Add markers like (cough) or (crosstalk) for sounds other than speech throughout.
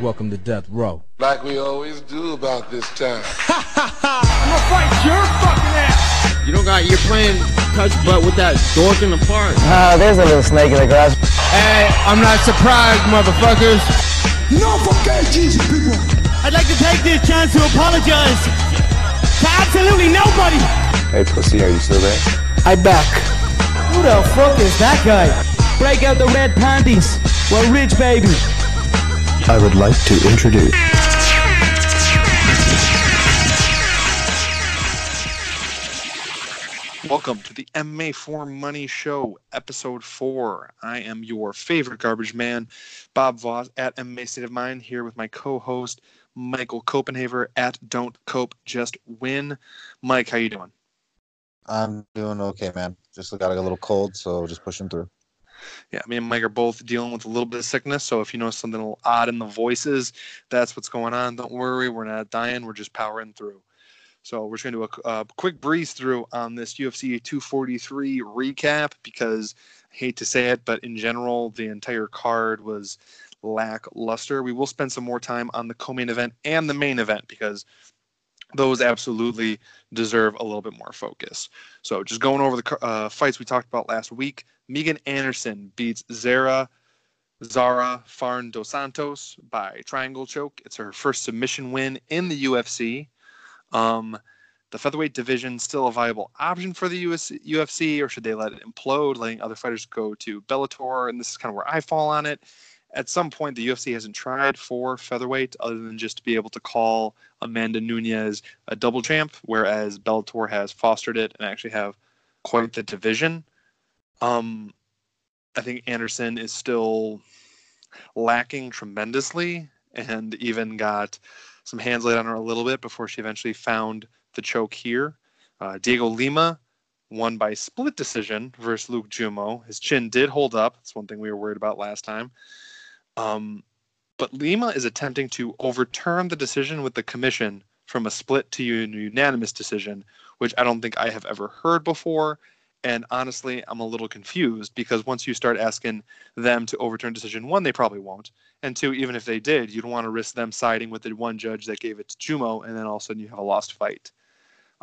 Welcome to Death Row. Like we always do about this time. (laughs) I'm gonna fight your fucking ass! You don't got, you're playing touch butt with that dork in the park. Ah, there's a little snake in the grass. Hey, I'm not surprised, motherfuckers. No fucking Jesus, people. I'd like to take this chance to apologize to absolutely nobody. Hey, pussy, are you still there? I back. Who the fuck is that guy? Break out the red panties. We're rich, baby. I would like to introduce. Welcome to the MMA for Money Show, episode four. I am your favorite garbage man, Bob Voss at MMA State of Mind, here with my co-host Michael Copenhaver at Don't Cope Just Win. Mike, how you doing? I'm doing okay, man. Just got a little cold, so just pushing through. Yeah, me and Mike are both dealing with a little bit of sickness, so if you notice something a little odd in the voices, that's what's going on. Don't worry, we're not dying. We're just powering through. So we're just going to do a, a uh, quick breeze through on this UFC 243 recap because I hate to say it, but in general, the entire card was lackluster. We will spend some more time on the co-main event and the main event because those absolutely deserve a little bit more focus. So just going over the uh, fights we talked about last week, Megan Anderson beats Zarah Zarah Fairn dos Santos by triangle choke. It's her first submission win in the UFC. Um, the featherweight division still a viable option for the US, UFC, or should they let it implode, letting other fighters go to Bellator? And this is kind of where I fall on it. At some point, the UFC hasn't tried for featherweight other than just to be able to call Amanda Nunes a double champ, whereas Bellator has fostered it and actually have quite the division. Um, I think Anderson is still lacking tremendously and even got some hands laid on her a little bit before she eventually found the choke here. Uh, Diego Lima won by split decision versus Luke Jumeau. His chin did hold up. That's one thing we were worried about last time. Um, but Lima is attempting to overturn the decision with the commission from a split to a unanimous decision, which I don't think I have ever heard before. And honestly, I'm a little confused because once you start asking them to overturn decision one, they probably won't. And two, even if they did, you don't want to risk them siding with the one judge that gave it to Jumeau, and then all of a sudden you have a lost fight.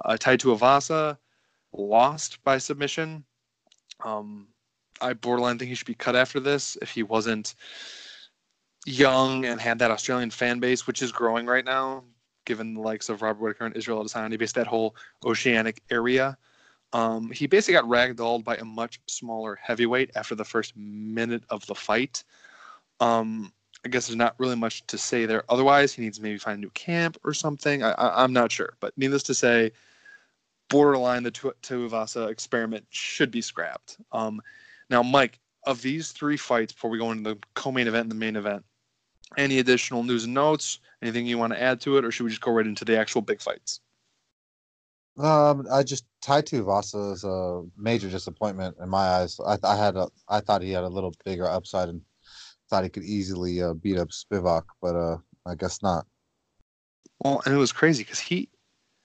Uh, Tai Tuivasa lost by submission. Um, I borderline think he should be cut after this if he wasn't young and had that Australian fan base, which is growing right now, given the likes of Robert Whitaker and Israel Adesanya, based that whole oceanic area. Um, he basically got ragdolled by a much smaller heavyweight after the first minute of the fight. Um, I guess there's not really much to say there. Otherwise, he needs to maybe find a new camp or something. I, am not sure. But needless to say, borderline the Tuivasa experiment should be scrapped. Um, now, Mike, of these three fights, before we go into the co-main event and the main event, any additional news and notes? Anything you want to add to it, or should we just go right into the actual big fights? Um, I just Tai Tuivasa is a major disappointment in my eyes. I, I had a, I thought he had a little bigger upside and thought he could easily uh, beat up Spivak, but uh, I guess not. Well, and it was crazy because he,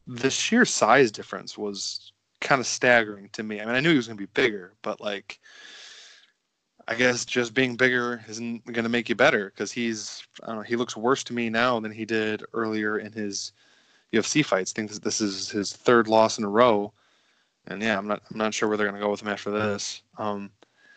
the sheer size difference was kind of staggering to me. I mean, I knew he was going to be bigger, but like, I guess just being bigger isn't going to make you better because he's, I don't know, he looks worse to me now than he did earlier in his UFC fights. I think this, is his third loss in a row, and yeah, I'm not, I'm not sure where they're going to go with him after this. Um,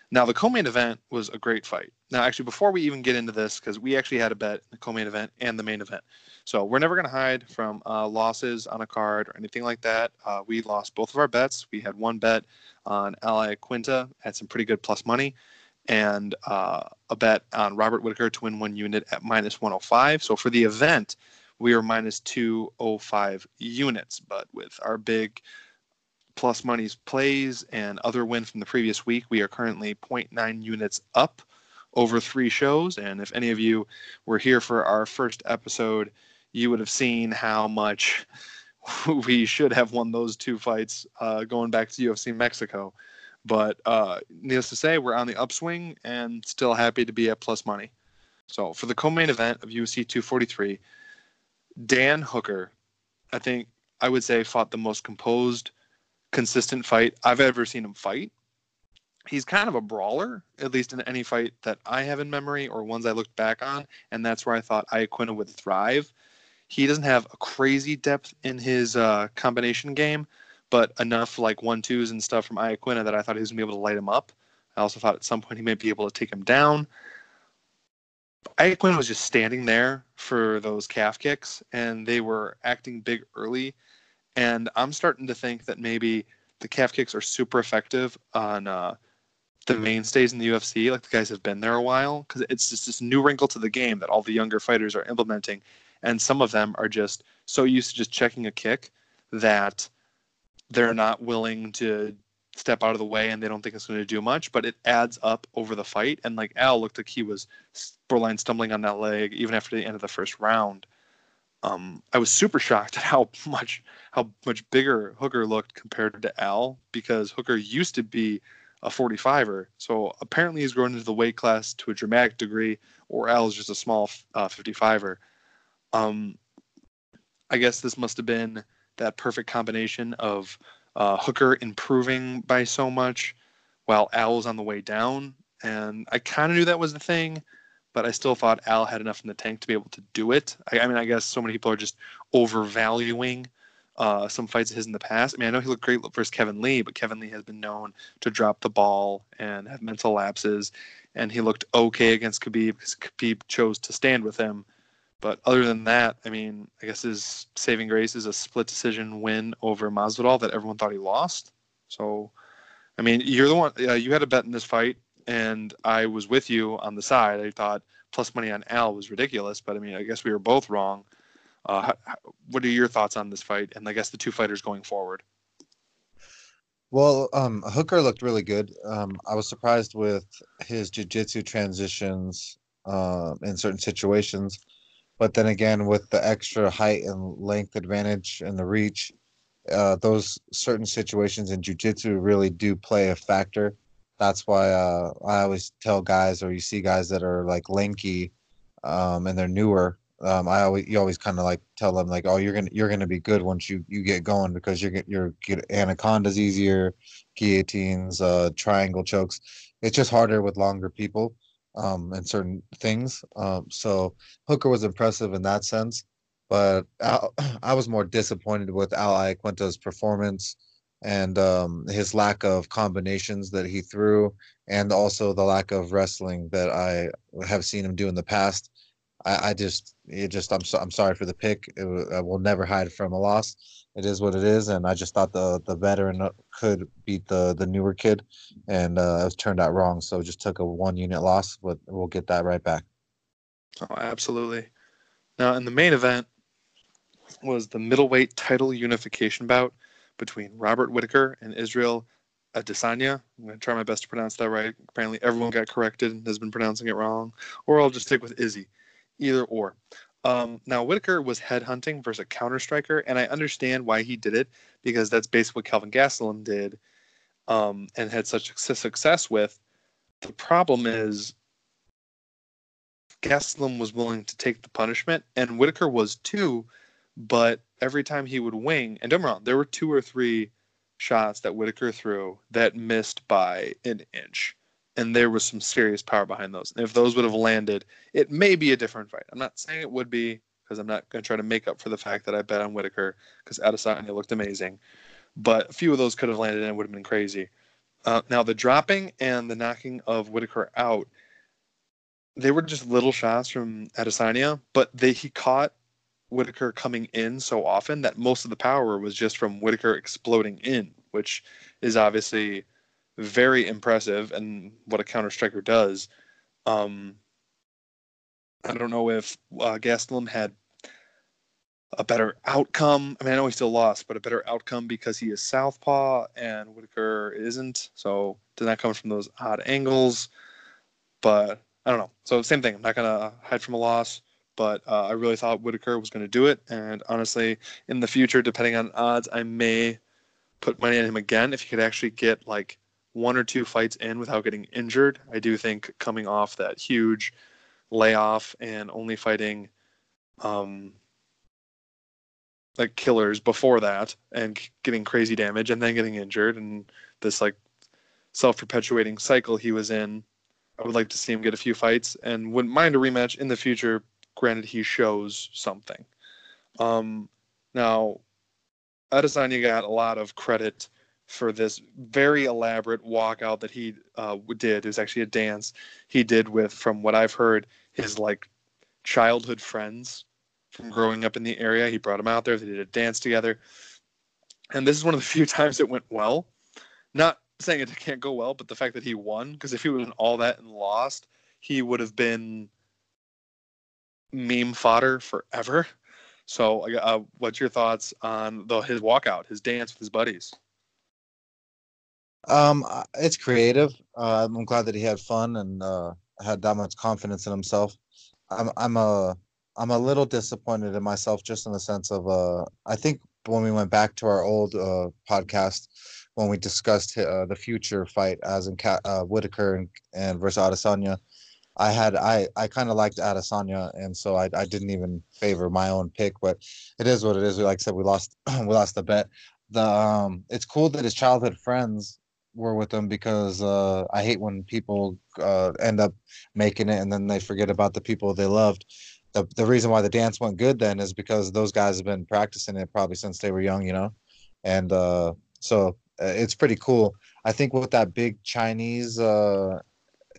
now the co-main event was a great fight. Now, actually, before we even get into this, because we actually had a bet in the co-main event and the main event, so we're never going to hide from uh, losses on a card or anything like that. Uh, we lost both of our bets. We had one bet on Al Iaquinta at some pretty good plus money, and uh, a bet on Robert Whitaker to win one unit at minus 105. So for the event, we are minus 205 units, but with our big plus money's plays and other win from the previous week, we are currently 0.9 units up over three shows. And if any of you were here for our first episode, you would have seen how much (laughs) we should have won those two fights uh, going back to UFC Mexico. But uh, needless to say, we're on the upswing and still happy to be at plus money. So for the co-main event of UFC 243, Dan Hooker, I think I would say fought the most composed, consistent fight I've ever seen him fight. he's kind of a brawler, at least in any fight that I have in memory or ones I looked back on, and that's where I thought Iaquinta would thrive. He doesn't have a crazy depth in his uh, combination game, but enough like one twos and stuff from Iaquinta that I thought he was gonna be able to light him up. I also thought at some point he might be able to take him down. Iaquinta was just standing there for those calf kicks, and they were acting big early. And I'm starting to think that maybe the calf kicks are super effective on uh, the mainstays in the UFC, like the guys have been there a while, because it's just this new wrinkle to the game that all the younger fighters are implementing, and some of them are just so used to just checking a kick that they're not willing to step out of the way and they don't think it's going to do much, but it adds up over the fight. And like Al looked like he was borderline stumbling on that leg even after the end of the first round. Um, I was super shocked at how (laughs) much how much bigger Hooker looked compared to Al because Hooker used to be a 45er. So apparently he's grown into the weight class to a dramatic degree, or Al is just a small uh, 55er. Um, I guess this must have been that perfect combination of uh, Hooker improving by so much while Al was on the way down. And I kind of knew that was the thing, but I still thought Al had enough in the tank to be able to do it. I, I mean, I guess so many people are just overvaluing uh, some fights of his in the past. I mean, I know he looked great versus Kevin Lee, but Kevin Lee has been known to drop the ball and have mental lapses. And he looked okay against Khabib because Khabib chose to stand with him. But other than that, I mean, I guess his saving grace is a split decision win over Masvidal that everyone thought he lost. So, I mean, you're the one. Uh, you had a bet in this fight, and I was with you on the side. I thought plus money on Al was ridiculous, but I mean, I guess we were both wrong. Uh, what are your thoughts on this fight, and I guess the two fighters going forward? Well, um, Hooker looked really good. Um, I was surprised with his jiu-jitsu transitions uh, in certain situations. But then again, with the extra height and length advantage and the reach, uh, those certain situations in jujitsu really do play a factor. That's why uh, I always tell guys, or you see guys that are like lanky um, and they're newer. Um, I always you always kind of like tell them like, oh, you're gonna you're gonna be good once you you get going because you're get you're get anacondas easier, guillotines, uh, triangle chokes. It's just harder with longer people um, and certain things. Um, so Hooker was impressive in that sense, but (clears throat) I was more disappointed with Al Iaquinta's performance and um, his lack of combinations that he threw, and also the lack of wrestling that I have seen him do in the past. I, I just, it just, I'm so, I'm sorry for the pick. It, I will never hide from a loss it is what it is, and I just thought the the veteran could beat the the newer kid, and uh, it was turned out wrong. So just took a one unit loss, but we'll get that right back. Oh, absolutely. Now, in the main event was the middleweight title unification bout between Robert Whitaker and Israel Adesanya. I'm going to try my best to pronounce that right. Apparently, everyone got corrected and has been pronouncing it wrong, or I'll just stick with Izzy. Either or. Um, now Whitaker was headhunting versus a counter striker, and I understand why he did it because that's basically what Kelvin Gastelum did, um, and had such success with. The problem is Gastelum was willing to take the punishment, and Whitaker was too, but every time he would wing, and don't wrong, there were two or three shots that Whitaker threw that missed by an inch and there was some serious power behind those. And if those would have landed, it may be a different fight. I'm not saying it would be because I'm not going to try to make up for the fact that I bet on Whitaker because Adesanya looked amazing. But a few of those could have landed and it would have been crazy. Uh, now the dropping and the knocking of Whitaker out, they were just little shots from Adesanya, but they he caught Whitaker coming in so often that most of the power was just from Whitaker exploding in, which is obviously very impressive and what a counter striker does. Um, I don't know if uh, Gastelum had a better outcome. I mean, I know he still lost, but a better outcome because he is southpaw and Whitaker isn't. So did that come from those odd angles? But I don't know. So same thing. I'm not gonna hide from a loss, but uh, I really thought Whitaker was to do it. And honestly, in the future, depending on odds, I may put money on him again if he could actually get like one or two fights in without getting injured. I do think coming off that huge layoff and only fighting um, like killers before that and getting crazy damage and then getting injured and this like self-perpetuating cycle he was in. I would like to see him get a few fights and wouldn't mind a rematch in the future. Granted, he shows something. Um, now, Adesanya got a lot of credit for this very elaborate walkout that he uh, did. It was actually a dance he did with, from what I've heard, his like childhood friends from growing up in the area. He brought them out there. They did a dance together, and this is one of the (laughs) few times it went well. Not saying it can't go well, but the fact that he won, because if he was all that and lost, he would have been meme fodder forever. So, uh, what's your thoughts on the his walkout, his dance with his buddies? Um, it's creative. Uh, I'm glad that he had fun and uh, had that much confidence in himself. I'm I'm a I'm a little disappointed in myself just in the sense of uh, I think when we went back to our old uh, podcast when we discussed uh, the future fight as in uh, Whitaker and, and versus Adesanya, I had I I kind of liked Adesanya, and so I I didn't even favor my own pick, but it is what it is. Like I said, we lost (clears throat) we lost the bet. The um, it's cool that his childhood friends were with them because uh, I hate when people uh, end up making it and then they forget about the people they loved. The the reason why the dance went good then is because those guys have been practicing it probably since they were young, you know, and uh, so uh, it's pretty cool. I think with that big Chinese uh,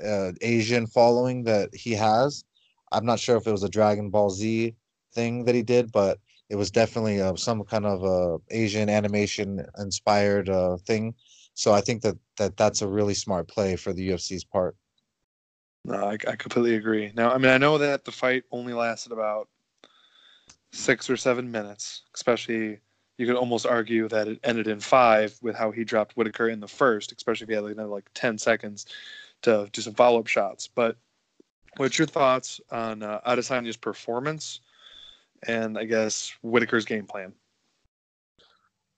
uh, Asian following that he has, I'm not sure if it was a Dragon Ball Z thing that he did, but it was definitely some kind of Asian animation inspired thing. So I think that, that that's a really smart play for the UFC's part. No, I, I completely agree. Now, I mean, I know that the fight only lasted about six or seven minutes, especially you could almost argue that it ended in five with how he dropped Whitaker in the first, especially if he had like another like 10 seconds to do some follow up shots. But what's your thoughts on uh, Adesanya's performance and I guess Whitaker's game plan?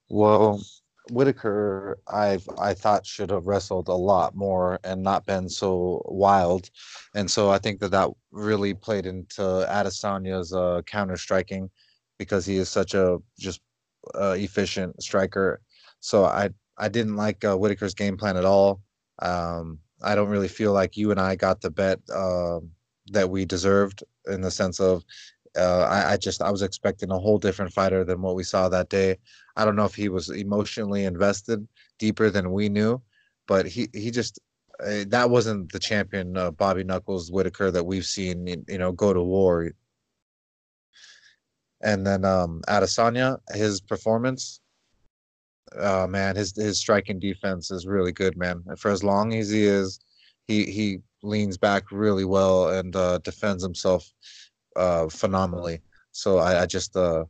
Well, Whitaker, I I thought should have wrestled a lot more and not been so wild, and so I think that that really played into Adesanya's uh, counter striking because he is such a just uh, efficient striker. So I I didn't like uh, Whitaker's game plan at all. Um, I don't really feel like you and I got the bet uh, that we deserved in the sense of uh, I, I, just I was expecting a whole different fighter than what we saw that day. I don't know if he was emotionally invested deeper than we knew, but he he just uh, that wasn't the champion uh, Bobby Knuckles Whitaker that we've seen you know go to war and then um Adesanya, his performance, uh man, his his striking defense is really good, man. And for as long as he is, he he leans back really well and uh defends himself uh phenomenally. So I, I just uh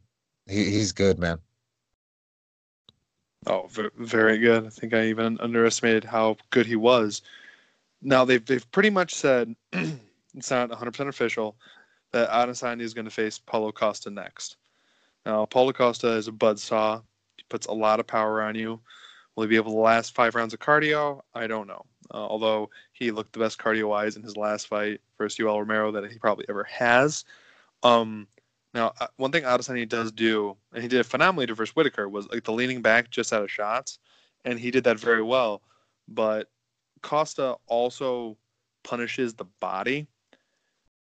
he, he's good, man. Oh, very good. I think I even underestimated how good he was. Now they've they've pretty much said (clears throat) it's not 100% official, that Adesanya is going to face Paulo Costa next. Now, Paulo Costa is a buzzsaw. He puts a lot of power on you. Will he be able to last five rounds of cardio? I don't know. Uh, although he looked the best cardio wise in his last fight versus Yoel Romero that he probably ever has. Um, now, uh, one thing Adesanya does do, and he did it phenomenally to versus Whitaker, was like the leaning back just out of shots, and he did that very well. But Costa also punishes the body,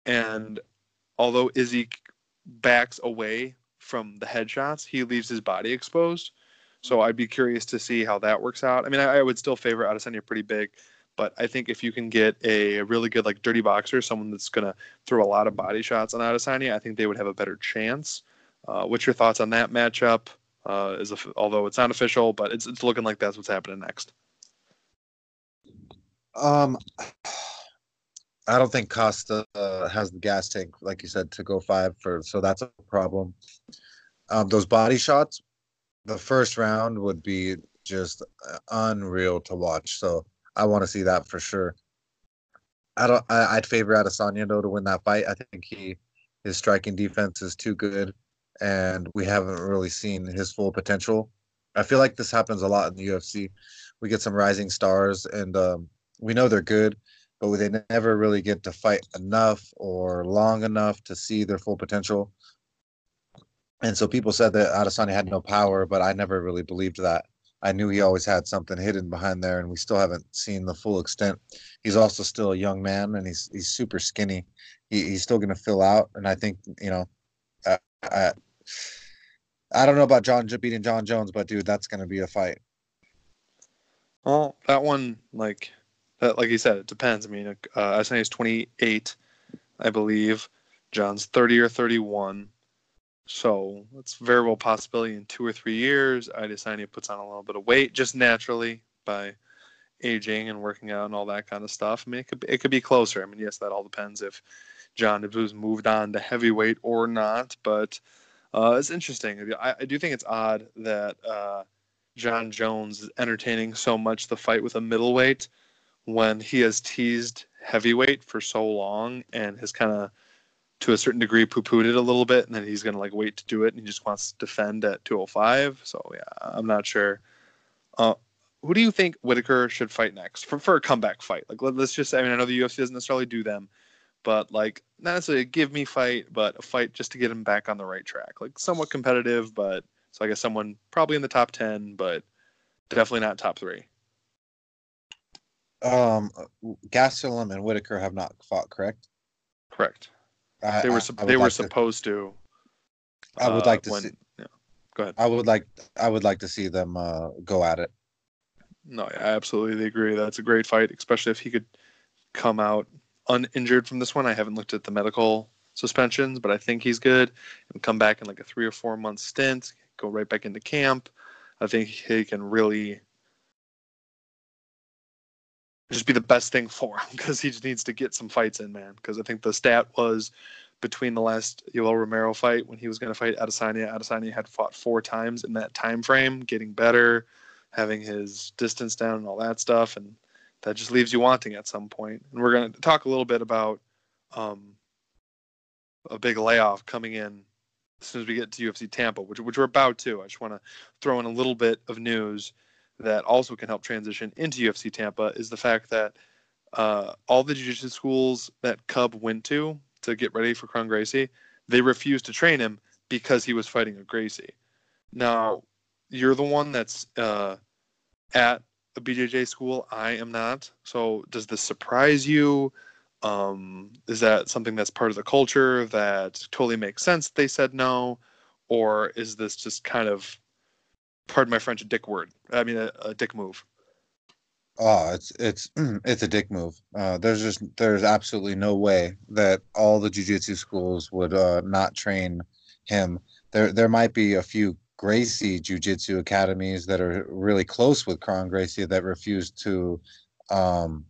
and although Izzy backs away from the headshots, he leaves his body exposed. So I'd be curious to see how that works out. I mean, I, I would still favor Adesanya pretty big, but I think if you can get a really good like dirty boxer, someone that's gonna throw a lot of body shots on Adesanya, I think they would have a better chance. Uh, what's your thoughts on that matchup? Uh, is a, although it's not official, but it's it's looking like that's what's happening next. Um, I don't think Costa uh, has the gas tank, like you said, to go five for. So that's a problem. Um, those body shots, the first round would be just uh, unreal to watch. So I want to see that for sure. I don't. I, would favor Adesanya though to win that fight. I think he his striking defense is too good, and we haven't really seen his full potential. I feel like this happens a lot in the UFC. We get some rising stars, and um, we know they're good, but they never really get to fight enough or long enough to see their full potential. And so people said that Adesanya had no power, but I never really believed that. I knew he always had something hidden behind there, and we still haven't seen the full extent. He's also still a young man, and he's he's super skinny. He, he's still going to fill out, and I think you know, I, I, I don't know about John beating John Jones, but dude, that's going to be a fight. Well, that one, like, that, like you said, it depends. I mean, uh, is 28, I believe. John's 30 or 31. So it's very well possibility in two or three years, Adesanya puts on a little bit of weight just naturally by aging and working out and all that kind of stuff. I mean, it could be, it could be closer. I mean, yes, that all depends if John has moved on to heavyweight or not. But uh, it's interesting. I, I, do think it's odd that uh, John Jones is entertaining so much the fight with a middleweight when he has teased heavyweight for so long and has kind of to a certain degree poo-pooed it a little bit and then he's going to like wait to do it and he just wants to defend at 205 so yeah i'm not sure. Uh, who do you think whitaker should fight next for, for a comeback fight? Like let, us just i mean i know the ufc doesn't necessarily do them but like not necessarily a give me fight but a fight just to get him back on the right track. Like somewhat competitive but so i guess someone probably in the top 10 but definitely not top three. Um gastelum and whitaker have not fought correct? Correct I, they were I, they were like supposed to. I would uh, like to when, see. Yeah. Go ahead. I would like I would like to see them uh, go at it. No, I absolutely agree. That's a great fight, especially if he could come out uninjured from this one. I haven't looked at the medical suspensions, but I think he's good and come back in like a three or four month stint, go right back into camp. I think he can really just be the best thing for him (laughs) because he just needs to get some fights in, man. Because I think the stat was between the last Yoel Romero fight when he was going to fight Adesanya. Adesanya had fought four times in that time frame, getting better, having his distance down, and all that stuff, and that just leaves you wanting at some point. And we're going to talk a little bit about um, a big layoff coming in as soon as we get to UFC Tampa, which which we're about to. I just want to throw in a little bit of news that also can help transition into UFC Tampa is the fact that uh, all the jiu-jitsu schools that Cub went to to get ready for Kron Gracie, they refused to train him because he was fighting a Gracie. Now, you're the one that's uh, at a BJJ school. I am not. So, does this surprise you? Um, is that something that's part of the culture that totally makes sense? They said no, or is this just kind of pardon my French, a dick word. I mean, a, a dick move. Oh, it's it's (clears throat) it's a dick move. Uh, there's just there's absolutely no way that all the jujitsu schools would uh, not train him. There there might be a few Gracie jujitsu academies that are really close with Kron Gracie that refuse to um,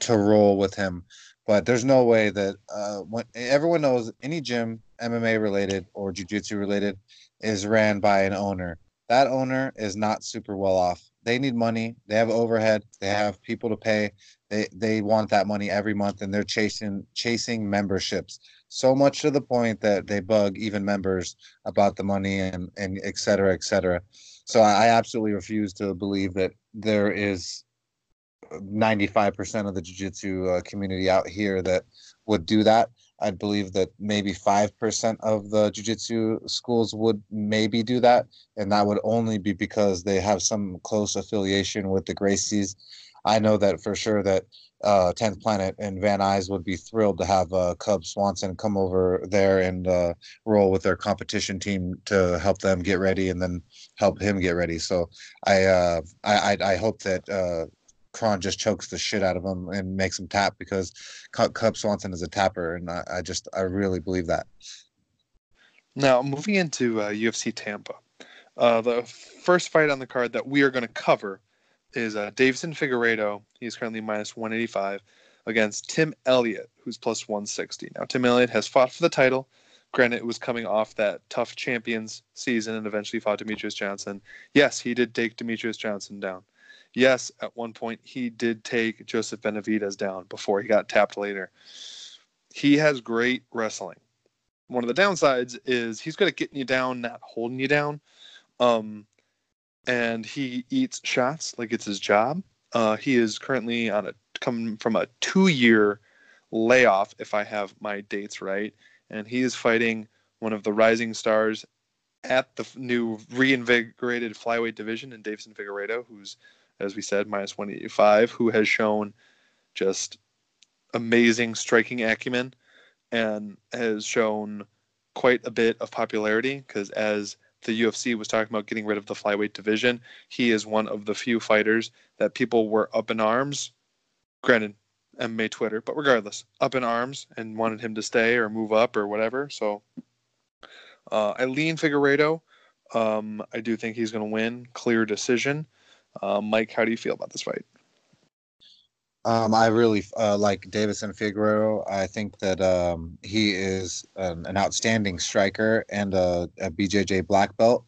to roll with him. But there's no way that uh, when everyone knows any gym, MMA related or jujitsu related, is ran by an owner that owner is not super well off. They need money. They have overhead. They have people to pay. They they want that money every month, and they're chasing chasing memberships so much to the point that they bug even members about the money and and et cetera, et cetera. So I absolutely refuse to believe that there is 95% of the jiu-jitsu uh, community out here that would do that. I believe that maybe 5% of the jiu-jitsu schools would maybe do that. And that would only be because they have some close affiliation with the Gracies. I know that for sure that uh, 10th Planet and Van Nuys would be thrilled to have uh, Cub Swanson come over there and uh, roll with their competition team to help them get ready and then help him get ready. So I uh, I, I, I hope that uh, Kron just chokes the shit out of him and makes him tap because Cub Swanson is a tapper, and I, I just I really believe that. Now moving into uh, UFC Tampa, uh, the first fight on the card that we are going to cover is uh, Deiveson Figueiredo. He's currently minus 185 against Tim Elliott, who's plus 160. Now Tim Elliott has fought for the title. Granted, it was coming off that tough champions season and eventually fought Demetrious Johnson. Yes, he did take Demetrious Johnson down yes, at one point he did take Joseph Benavidez down before he got tapped later. He has great wrestling. One of the downsides is he's good at getting you down, not holding you down. Um, and he eats shots like it's his job. Uh, he is currently on a coming from a two-year layoff, if I have my dates right, and he is fighting one of the rising stars at the new reinvigorated flyweight division in Deiveson Figueiredo, who's, as we said, minus 185, who has shown just amazing striking acumen and has shown quite a bit of popularity because as the UFC was talking about getting rid of the flyweight division, he is one of the few fighters that people were up in arms. Granted, MMA Twitter, but regardless, up in arms and wanted him to stay or move up or whatever. So uh, I lean Figueiredo. Um, I do think he's going to win, clear decision. Uh, Mike, how do you feel about this fight? Um, I really uh, like Deiveson Figueroa. I think that um, he is an, an outstanding striker and a, a BJJ black belt.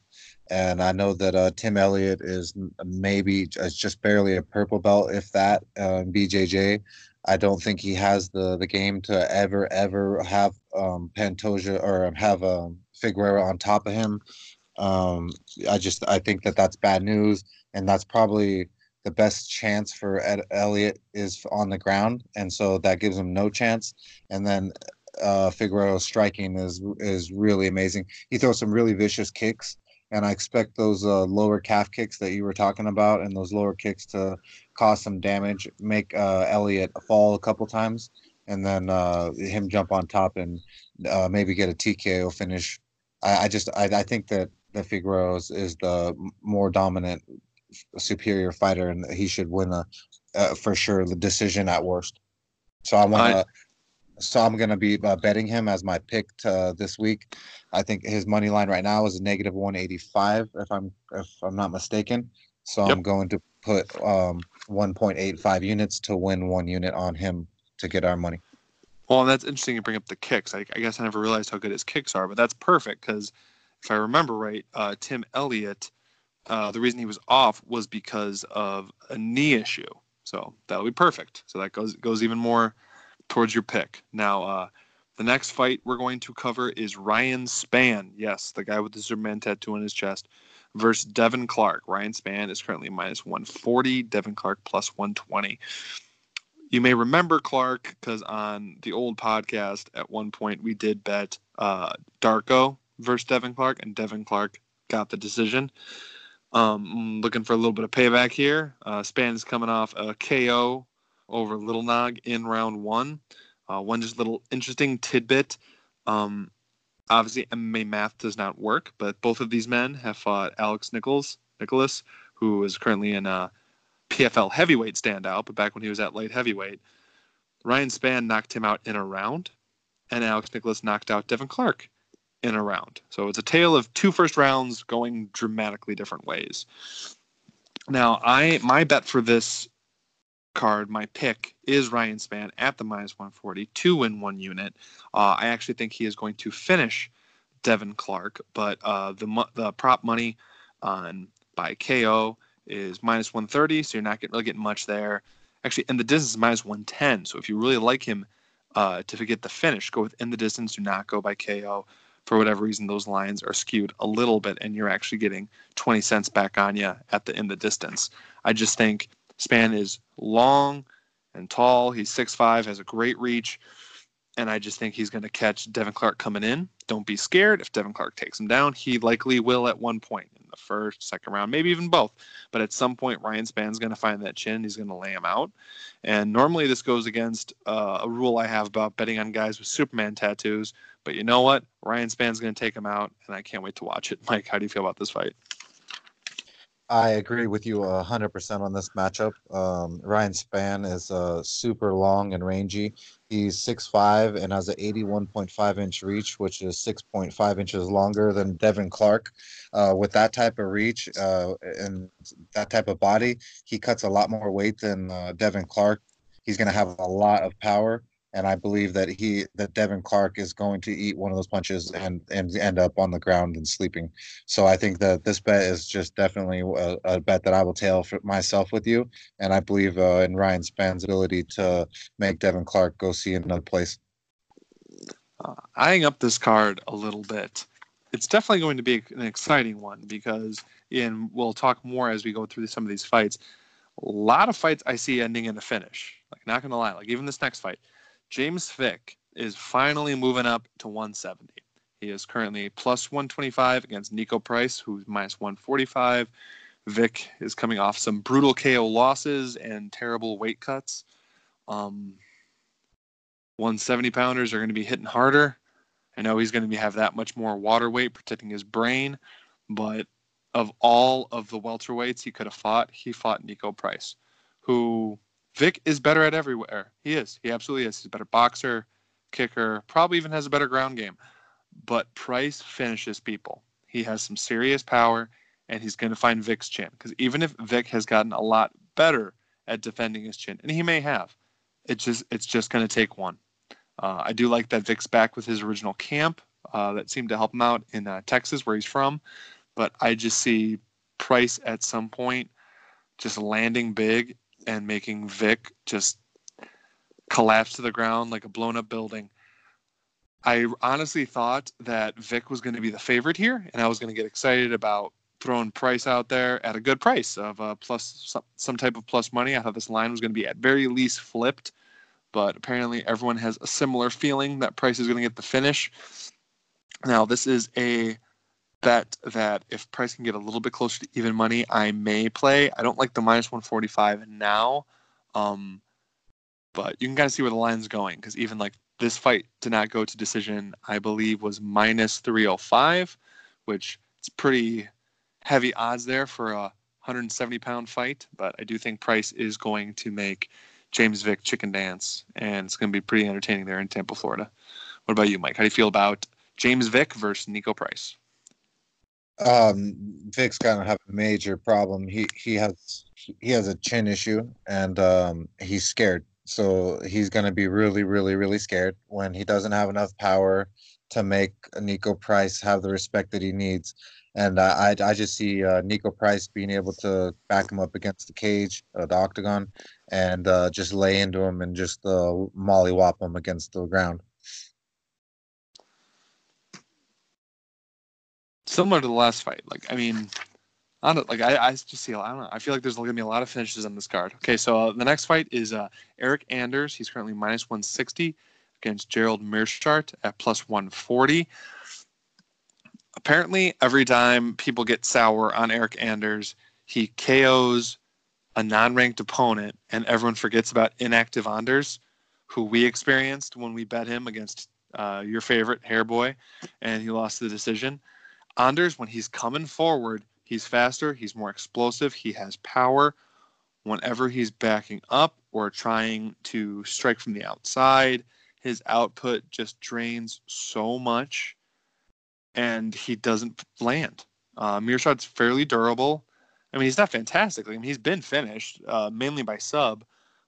And I know that uh, Tim Elliott is maybe just barely a purple belt, if that, uh, BJJ. I don't think he has the, the game to ever, ever have um, Pantoja or have um, Figueroa on top of him. Um, I just I think that that's bad news, and that's probably the best chance for Ed Elliott is on the ground, and so that gives him no chance. And then uh, Figueroa's striking is is really amazing. He throws some really vicious kicks, and I expect those uh, lower calf kicks that you were talking about, and those lower kicks to cause some damage, make uh, Elliott fall a couple times, and then uh, him jump on top and uh, maybe get a TKO finish. I, I just I, I think that the Figueroa is, is the more dominant superior fighter, and he should win a uh, for sure the decision at worst. So I want to. So I'm gonna be uh, betting him as my pick to, this week. I think his money line right now is a negative 185, if I'm if I'm not mistaken. So I'm going to put um, 1.85 units to win one unit on him to get our money. Well, and that's interesting you bring up the kicks. I, I guess I never realized how good his kicks are, but that's perfect because if I remember right, uh, Tim Elliott, uh, the reason he was off was because of a knee issue. So that'll be perfect. So that goes goes even more towards your pick. Now, uh, the next fight we're going to cover is Ryan Spann. Yes, the guy with the Superman tattoo on his chest versus Devin Clark. Ryan Spann is currently minus 140. Devin Clark plus 120. You may remember Clark because on the old podcast at one point we did bet uh, Darko versus Devin Clark, and Devin Clark got the decision. Um, looking for a little bit of payback here. Uh, Spann is coming off a KO over Little Nog in round one. Uh, one just little interesting tidbit. Um, obviously, MMA math does not work, but both of these men have fought Alex Nichols, Nicholas, who is currently in a PFL heavyweight standout, but back when he was at light heavyweight, Ryan Spann knocked him out in a round, and Alex Nicholas knocked out Devin Clark in a round. So it's a tale of two first rounds going dramatically different ways. Now, I my bet for this card, my pick is Ryan Spann at the minus 140 to win one unit. Uh, I actually think he is going to finish Devin Clark, but uh, the the prop money on by KO is minus 130, so you're not really getting much there. Actually, in the distance is minus 110. So if you really like him uh, to get the finish, go with in the distance. Do not go by KO. For whatever reason, those lines are skewed a little bit, and you're actually getting 20 cents back on you at the in the distance. I just think Spann is long and tall. He's 6'5", has a great reach, and I just think he's going to catch Devin Clark coming in. Don't be scared. If Devin Clark takes him down, he likely will at one point first, second round, maybe even both. But at some point, Ryan Spann's going to find that chin. He's going to lay him out. And normally this goes against uh, a rule I have about betting on guys with Superman tattoos. But you know what? Ryan Spann's going to take him out, and I can't wait to watch it. (laughs) Mike, how do you feel about this fight? I agree with you a hundred percent on this matchup. Um, Ryan Spann is uh, super long and rangy. He's six five and has an eighty-one point five inch reach, which is six point five inches longer than Devin Clark. Uh, with that type of reach uh, and that type of body, he cuts a lot more weight than uh, Devin Clark. He's going to have a lot of power, and I believe that he that Devin Clark is going to eat one of those punches and and end up on the ground and sleeping. So I think that this bet is just definitely a, a bet that I will tail for myself with you, and I believe uh, in Ryan Spann's ability to make Devin Clark go see another place. uh, eyeing up this card a little bit. It's definitely going to be an exciting one because, in we'll talk more as we go through some of these fights. A lot of fights I see ending in a finish. Like not gonna lie, like even this next fight, James Vick is finally moving up to 170. He is currently plus 125 against Niko Price, who's minus 145. Vick is coming off some brutal KO losses and terrible weight cuts. Um, 170 pounders are going to be hitting harder. I know he's going to be, have that much more water weight protecting his brain, but of all of the welterweights he could have fought, he fought Niko Price, who Vick is better at everywhere. He is. He absolutely is. He's a better boxer, kicker, probably even has a better ground game. But Price finishes people. He has some serious power, and he's going to find Vick's chin. Because even if Vick has gotten a lot better at defending his chin, and he may have, it's just it's just going to take one. Uh, I do like that Vick's back with his original camp uh, that seemed to help him out in uh, Texas, where he's from. But I just see Price at some point just landing big and making Vick just collapse to the ground like a blown up building. I honestly thought that Vick was going to be the favorite here, and I was going to get excited about throwing Price out there at a good price of uh, plus some, some type of plus money. I thought this line was going to be at very least flipped, but apparently everyone has a similar feeling that Price is going to get the finish. Now, this is a bet that if Price can get a little bit closer to even money, I may play. I don't like the minus 145 now, um, but you can kind of see where the line's going because even like this fight did not go to decision, I believe was minus 305, which it's pretty heavy odds there for a 170 pound fight. But I do think Price is going to make James Vick chicken dance, and it's going to be pretty entertaining there in Tampa, Florida. What about you, Mike? How do you feel about James Vick versus Niko Price? Um, Vick's gonna have a major problem. He he has he has a chin issue, and um, he's scared. So he's gonna be really, really, really scared when he doesn't have enough power to make Niko Price have the respect that he needs. And I I, I just see uh, Niko Price being able to back him up against the cage, uh, the octagon, and uh, just lay into him and just uh, mollywop him against the ground. Similar to the last fight. Like, I mean, I don't like. I, I just see. I don't know. I feel like there's going to be a lot of finishes on this card. Okay, so uh, the next fight is uh, Eric Anders. He's currently minus 160 against Gerald Meerschaert at plus 140. Apparently, every time people get sour on Eric Anders, he KOs a non-ranked opponent, and everyone forgets about inactive Anders, who we experienced when we bet him against uh, your favorite Hairboy, and he lost the decision. Anders, when he's coming forward, he's faster, he's more explosive, he has power. Whenever he's backing up or trying to strike from the outside, his output just drains so much and he doesn't land. Uh, Meerschaert's fairly durable. I mean, he's not fantastic. I mean, he's been finished uh, mainly by sub,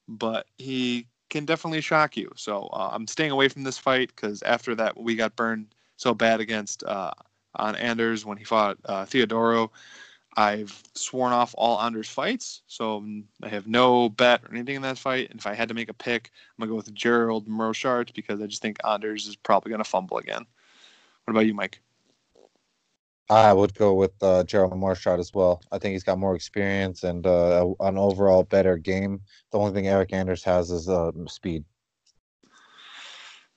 but he can definitely shock you. So uh, I'm staying away from this fight because after that, we got burned so bad against uh, on Anders when he fought uh, Theodorou. I've sworn off all Anders fights, so I have no bet or anything in that fight. And if I had to make a pick, I'm gonna go with Gerald Meerschaert because I just think Anders is probably gonna fumble again. What about you, Mike? I would go with uh, Gerald Meerschaert as well. I think he's got more experience and uh, an overall better game. The only thing Eric Anders has is uh, speed.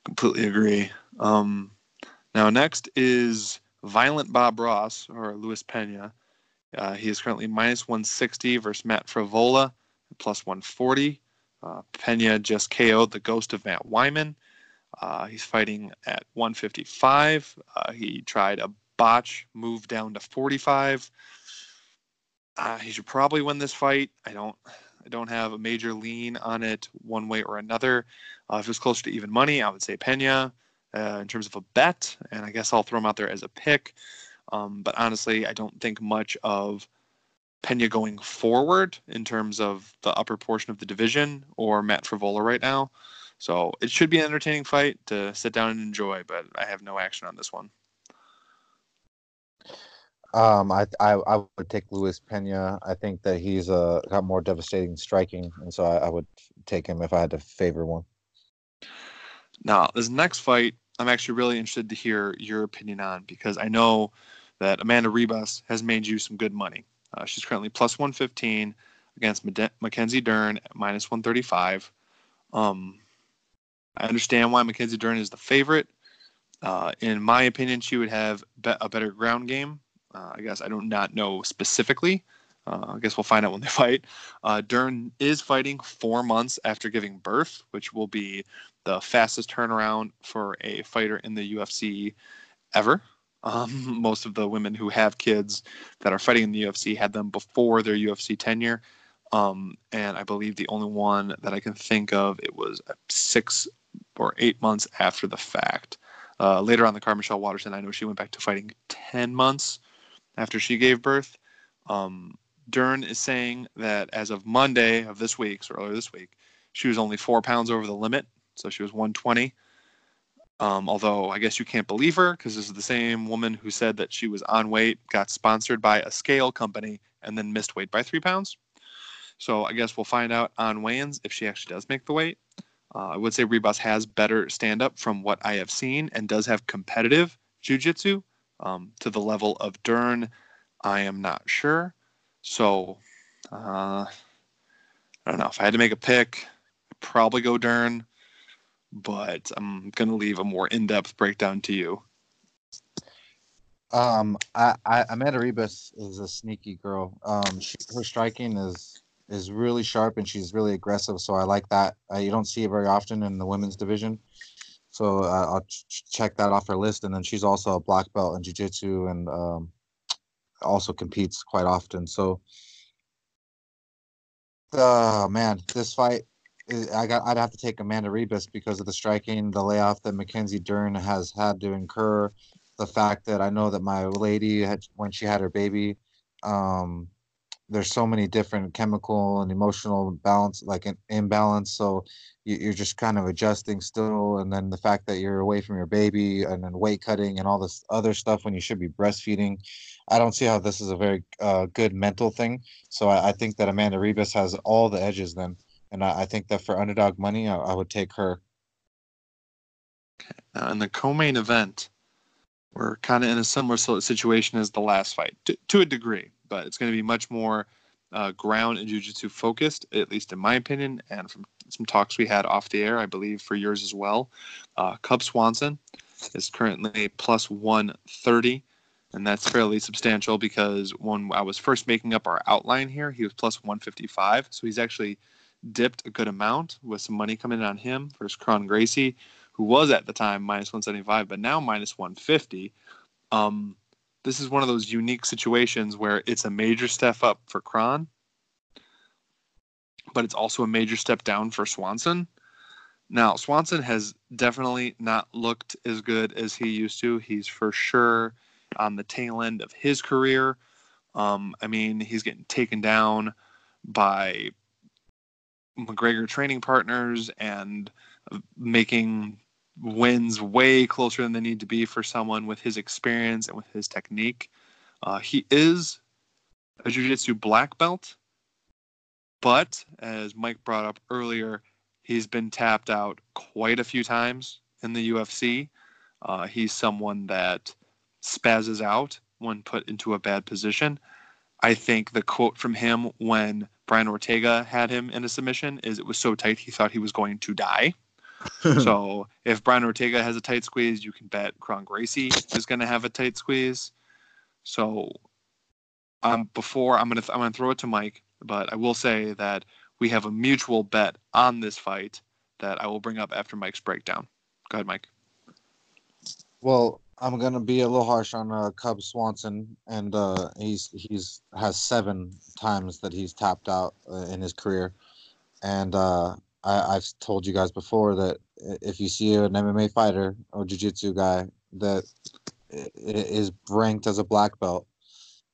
Completely agree. Um, now, next is Violent Bob Ross or Luis Pena. Uh, he is currently minus 160 versus Matt Frevola, plus 140. Uh, Pena just KO'd the ghost of Matt Wiman. Uh, he's fighting at 155. Uh, he tried a botch move down to 45. Uh, he should probably win this fight. I don't. I don't have a major lean on it one way or another. Uh, if it's closer to even money, I would say Pena uh, in terms of a bet, and I guess I'll throw him out there as a pick. Um, but honestly, I don't think much of Pena going forward in terms of the upper portion of the division or Matt Frevola right now. So it should be an entertaining fight to sit down and enjoy, but I have no action on this one. Um, I, I I would take Luis Pena. I think that he's uh, got more devastating striking, and so I, I would take him if I had to favor one. Now, this next fight, I'm actually really interested to hear your opinion on because I know that Amanda Ribas has made you some good money. Uh, she's currently plus 115 against Mackenzie Dern at minus 135. Um, I understand why Mackenzie Dern is the favorite. Uh, in my opinion, she would have be- a better ground game. Uh, I guess I do not know specifically. Uh, I guess we'll find out when they (laughs) fight. Uh, Dern is fighting four months after giving birth, which will be the fastest turnaround for a fighter in the UFC ever. Um, (laughs) most of the women who have kids that are fighting in the UFC had them before their UFC tenure. Um, and I believe the only one that I can think of, it was six or eight months after the fact. Uh, later on the card, Michelle Waterson, I know she went back to fighting 10 months after she gave birth. Um, Dern is saying that as of Monday of this week, so earlier this week, she was only four pounds over the limit. So she was 120. Um, although I guess you can't believe her because this is the same woman who said that she was on weight, got sponsored by a scale company, and then missed weight by three pounds. So I guess we'll find out on weigh-ins if she actually does make the weight. Uh, I would say Ribas has better stand-up from what I have seen and does have competitive jiu-jitsu um, to the level of Dern. I am not sure. So uh, I don't know. If I had to make a pick, I'd probably go Dern, but I'm going to leave a more in-depth breakdown to you. Um, I, I Amanda Ribas is a sneaky girl. Um, she, her striking is is really sharp and she's really aggressive. So I like that. Uh, you don't see it very often in the women's division. So uh, I'll ch- check that off her list. And then she's also a black belt in jiu-jitsu and um, also competes quite often. So, uh, man, this fight, I got. I'd have to take Amanda Ribas because of the striking, the layoff that Mackenzie Dern has had to incur, the fact that I know that my lady had when she had her baby, um, there's so many different chemical and emotional balance like an imbalance so you, are just kind of adjusting still and then the fact that you're away from your baby and then weight cutting and all this other stuff when you should be breastfeeding i don't see how this is a very uh, good mental thing so I, I, think that amanda Ribas has all the edges then and i, I think that for underdog money I, I would take her uh, in the co-main event we're kind of in a similar situation as the last fight to, to a degree but it's going to be much more uh, ground and jiu-jitsu focused, at least in my opinion, and from some talks we had off the air, I believe for yours as well. Uh, Cub Swanson is currently plus 130, and that's fairly substantial because when I was first making up our outline here, he was plus 155, so he's actually dipped a good amount with some money coming in on him versus Kron Gracie, who was at the time minus 175, but now minus 150. Um, this is one of those unique situations where it's a major step up for Kron, but it's also a major step down for Swanson. Now, Swanson has definitely not looked as good as he used to. He's for sure on the tail end of his career. Um, I mean, he's getting taken down by McGregor training partners and making wins way closer than they need to be for someone with his experience and with his technique. Uh, he is a jiu-jitsu black belt, but as Mike brought up earlier, he's been tapped out quite a few times in the UFC. Uh, he's someone that spazzes out when put into a bad position. I think the quote from him when Brian Ortega had him in a submission is it was so tight he thought he was going to die. (laughs) so if Brian Ortega has a tight squeeze, you can bet Kron Gracie is going to have a tight squeeze. So um, before I'm going to th- I'm going to throw it to Mike, but I will say that we have a mutual bet on this fight that I will bring up after Mike's breakdown. Go ahead, Mike. Well, I'm gonna be a little harsh on uh, Cub Swanson, and uh, he's he's has seven times that he's tapped out uh, in his career, and uh, I, I've told you guys before that if you see an MMA fighter or jiu-jitsu guy that is ranked as a black belt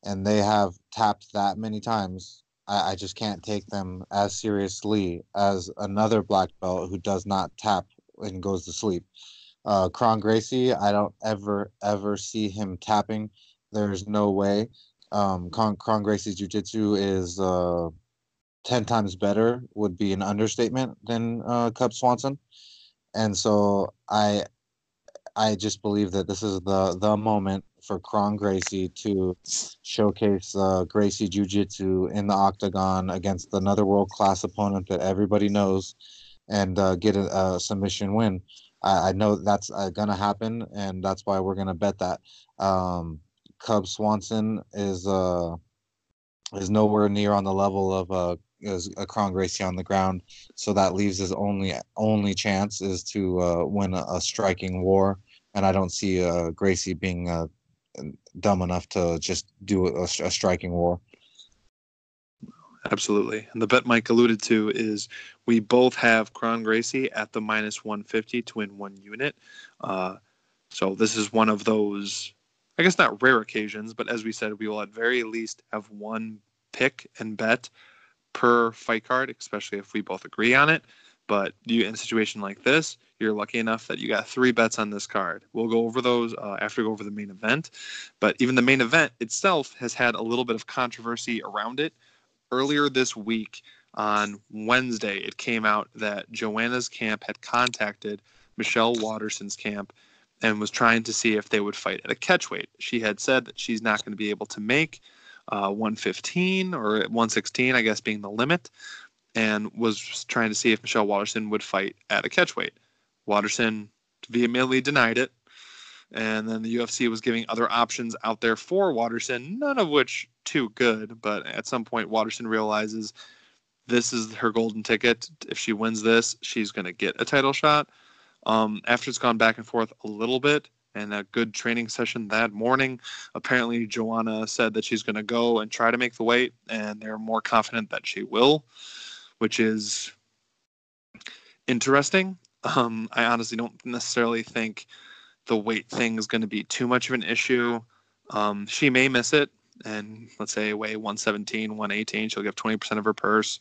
and they have tapped that many times, I, I just can't take them as seriously as another black belt who does not tap and goes to sleep. Uh, Kron Gracie, I don't ever ever see him tapping. There's no way. Um, Kron, Kron Gracie's jiu-jitsu is uh, 10 times better would be an understatement than uh, Cub Swanson. And so I I just believe that this is the the moment for Kron Gracie to showcase uh, Gracie Jiu Jitsu in the octagon against another world class opponent that everybody knows and uh, get a, a, submission win. I, I know that's uh, gonna happen, and that's why we're gonna bet that. Um, Cub Swanson is uh is nowhere near on the level of uh as a Kron Gracie on the ground, so that leaves his only only chance is to uh, win a, a striking war, and I don't see uh, Gracie being uh, dumb enough to just do a, a striking war. Absolutely. And the bet Mike alluded to is we both have Kron Gracie at the minus 150 to win one unit. Uh, so this is one of those, I guess not rare occasions, but as we said, we will at very least have one pick and bet per fight card, especially if we both agree on it. But you in a situation like this, you're lucky enough that you got three bets on this card. We'll go over those uh, after we go over the main event. But even the main event itself has had a little bit of controversy around it earlier this week on Wednesday, it came out that Joanna's camp had contacted Michelle Waterson's camp and was trying to see if they would fight at a catchweight. She had said that she's not going to be able to make uh, 115 or 116, I guess, being the limit, and was trying to see if Michelle Waterson would fight at a catchweight. Waterson vehemently denied it. And then the UFC was giving other options out there for Waterson, none of which too good. But at some point, Waterson realizes this is her golden ticket. If she wins this, she's going to get a title shot. Um, after it's gone back and forth a little bit and a good training session that morning, apparently Joanna said that she's going to go and try to make the weight, and they're more confident that she will, which is interesting. Um, I honestly don't necessarily think the weight thing is going to be too much of an issue. Um, she may miss it, and let's say weigh 117, 118, she'll give 20% of her purse.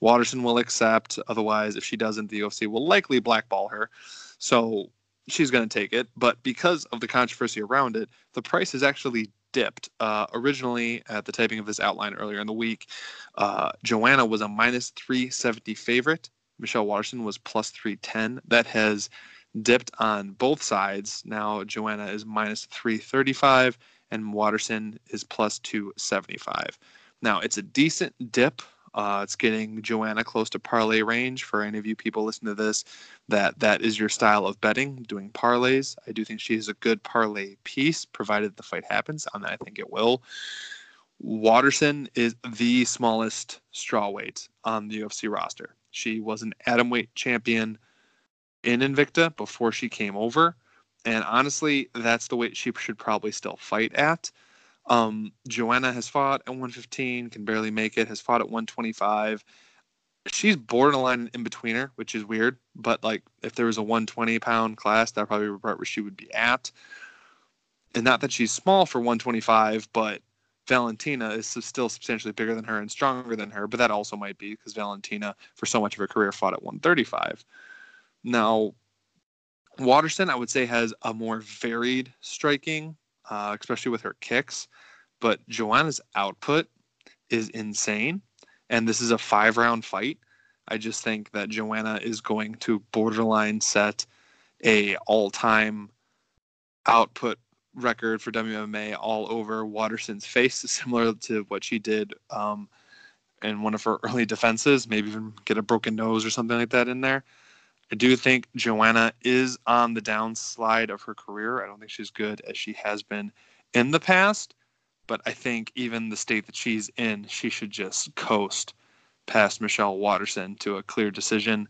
Waterson will accept. Otherwise, if she doesn't, the UFC will likely blackball her. So she's going to take it. But because of the controversy around it, the price has actually dipped. Uh, originally, at the typing of this outline earlier in the week, uh, Joanna was a minus 370 favorite. Michelle Waterson was plus 310. That has dipped on both sides. Now Joanna is minus 335 and Waterson is plus 275. Now it's a decent dip. Uh, it's getting Joanna close to parlay range for any of you people listening to this. That that is your style of betting, doing parlays. I do think she is a good parlay piece, provided the fight happens, and I think it will. Waterson is the smallest straw weight on the UFC roster. She was an atomweight champion in Invicta before she came over. And honestly, that's the weight she should probably still fight at. Um, Joanna has fought at 115, can barely make it, has fought at 125. She's borderline in betweener, which is weird. But like, if there was a 120 pound class, that probably would where she would be at. And not that she's small for 125, but Valentina is still substantially bigger than her and stronger than her. But that also might be because Valentina, for so much of her career, fought at 135. Now, Waterson, I would say, has a more varied striking, uh, especially with her kicks. But Joanna's output is insane. And this is a five round fight. I just think that Joanna is going to borderline set a all time output record for WMA all over Waterson's face, (laughs) similar to what she did um, in one of her early defenses, maybe even get a broken nose or something like that in there. I do think Joanna is on the downslide of her career. I don't think she's good as she has been in the past, but I think even the state that she's in, she should just coast past Michelle Waterson to a clear decision.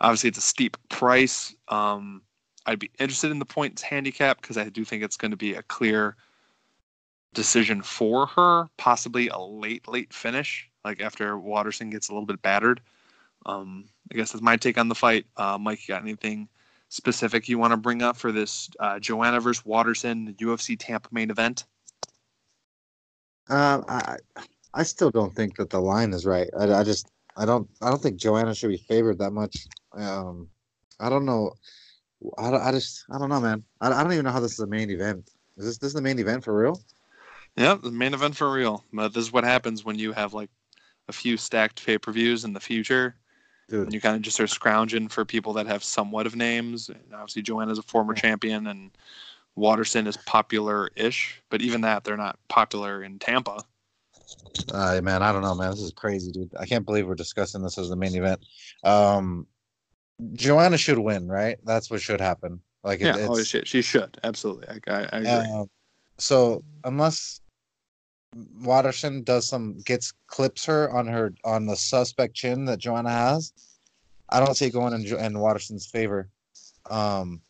Obviously, it's a steep price. Um, I'd be interested in the points handicap because I do think it's going to be a clear decision for her, possibly a late, late finish, like after Waterson gets a little bit battered. Um, I guess that's my take on the fight. Uh, Mike, you got anything specific you want to bring up for this uh, Joanna versus Waterson UFC Tampa main event? Uh, I I still don't think that the line is right. I, I just I don't I don't think Joanna should be favored that much. Um, I don't know. I, I just I don't know, man. I, I don't even know how this is a main event. Is this this is the main event for real? Yeah, the main event for real. But this is what happens when you have like a few stacked pay per views in the future. Dude. And you kind of just are scrounging for people that have somewhat of names. And obviously, Joanna's a former yeah. champion, and Waterson is popular-ish, but even that, they're not popular in Tampa. Uh, man, I don't know, man. This is crazy, dude. I can't believe we're discussing this as the main event. Um, Joanna should win, right? That's what should happen. Like, it, Yeah, oh it's, shit, she should absolutely. I, I, I agree. um, so unless Waterson does some gets clips her on her on the suspect chin that Joanna has, I don't see it going in, Jo- in Waterson's favor. Um,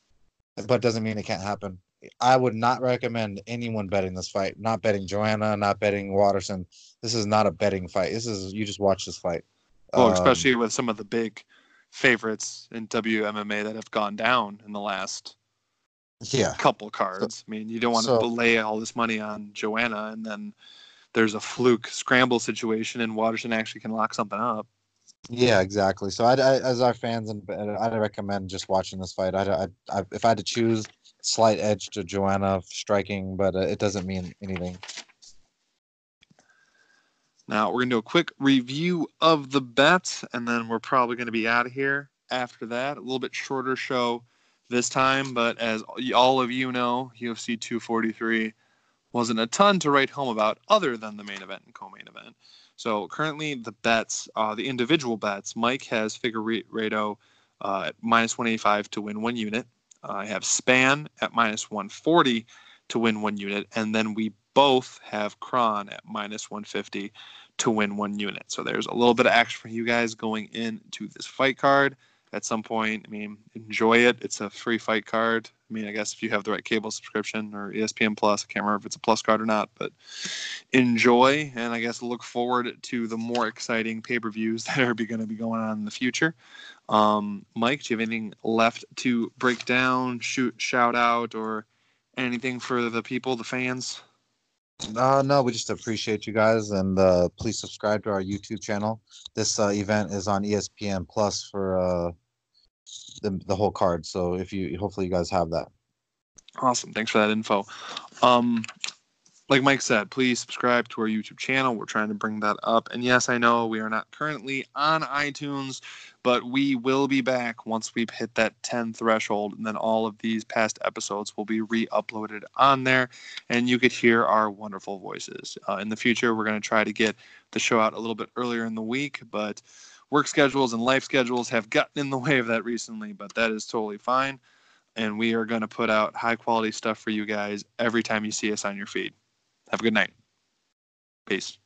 but doesn't mean it can't happen. I would not recommend anyone betting this fight. Not betting Joanna, not betting Watterson. This is not a betting fight. This is you just watch this fight. well, Um, especially with some of the big favorites in WMMA that have gone down in the last yeah. couple cards. I mean, you don't want so- to lay all this money on Joanna and then there's a fluke scramble situation and Waterson actually can lock something up. Yeah, exactly. So, I, I as our fans, and I'd recommend just watching this fight. I, I, I, if I had to choose, slight edge to Joanna striking, but uh, it doesn't mean anything. Now we're gonna do a quick review of the bets, and then we're probably gonna be out of here after that. A little bit shorter show this time, but as all of you know, UFC 243 wasn't a ton to write home about other than the main event and co-main event. So currently the bets, uh, the individual bets, Mike has Figueiredo uh, at minus 185 to win one unit. Uh, I have Spann at minus 140 to win one unit, and then we both have Kron at minus 150 to win one unit. So there's a little bit of action for you guys going into this fight card at some point. I mean, enjoy it. It's a free fight card. I mean, I guess if you have the right cable subscription or ESPN Plus, I can't remember if it's a plus card or not, but enjoy. And I guess look forward to the more exciting pay per views (laughs) that are going to be going on in the future. Um, Mike, do you have anything left to break down, shoot, shout out, or anything for the people, the fans? Uh, no, we just appreciate you guys, and uh, please subscribe to our YouTube channel. This uh, event is on ESPN Plus for uh, the the whole card. So if you, hopefully, you guys have that. Awesome. Thanks for that info. Um, like Mike said, please subscribe to our YouTube channel. We're trying to bring that up. And yes, I know we are not currently on iTunes, but we will be back once we've hit that 10 threshold. And then all of these past episodes will be re uploaded on there. And you could hear our wonderful voices. Uh, in the future, we're going to try to get the show out a little bit earlier in the week, but work schedules and life schedules have gotten in the way of that recently, but that is totally fine. And we are going to put out high quality stuff for you guys every time you see us on your feed. Have a good night. Peace.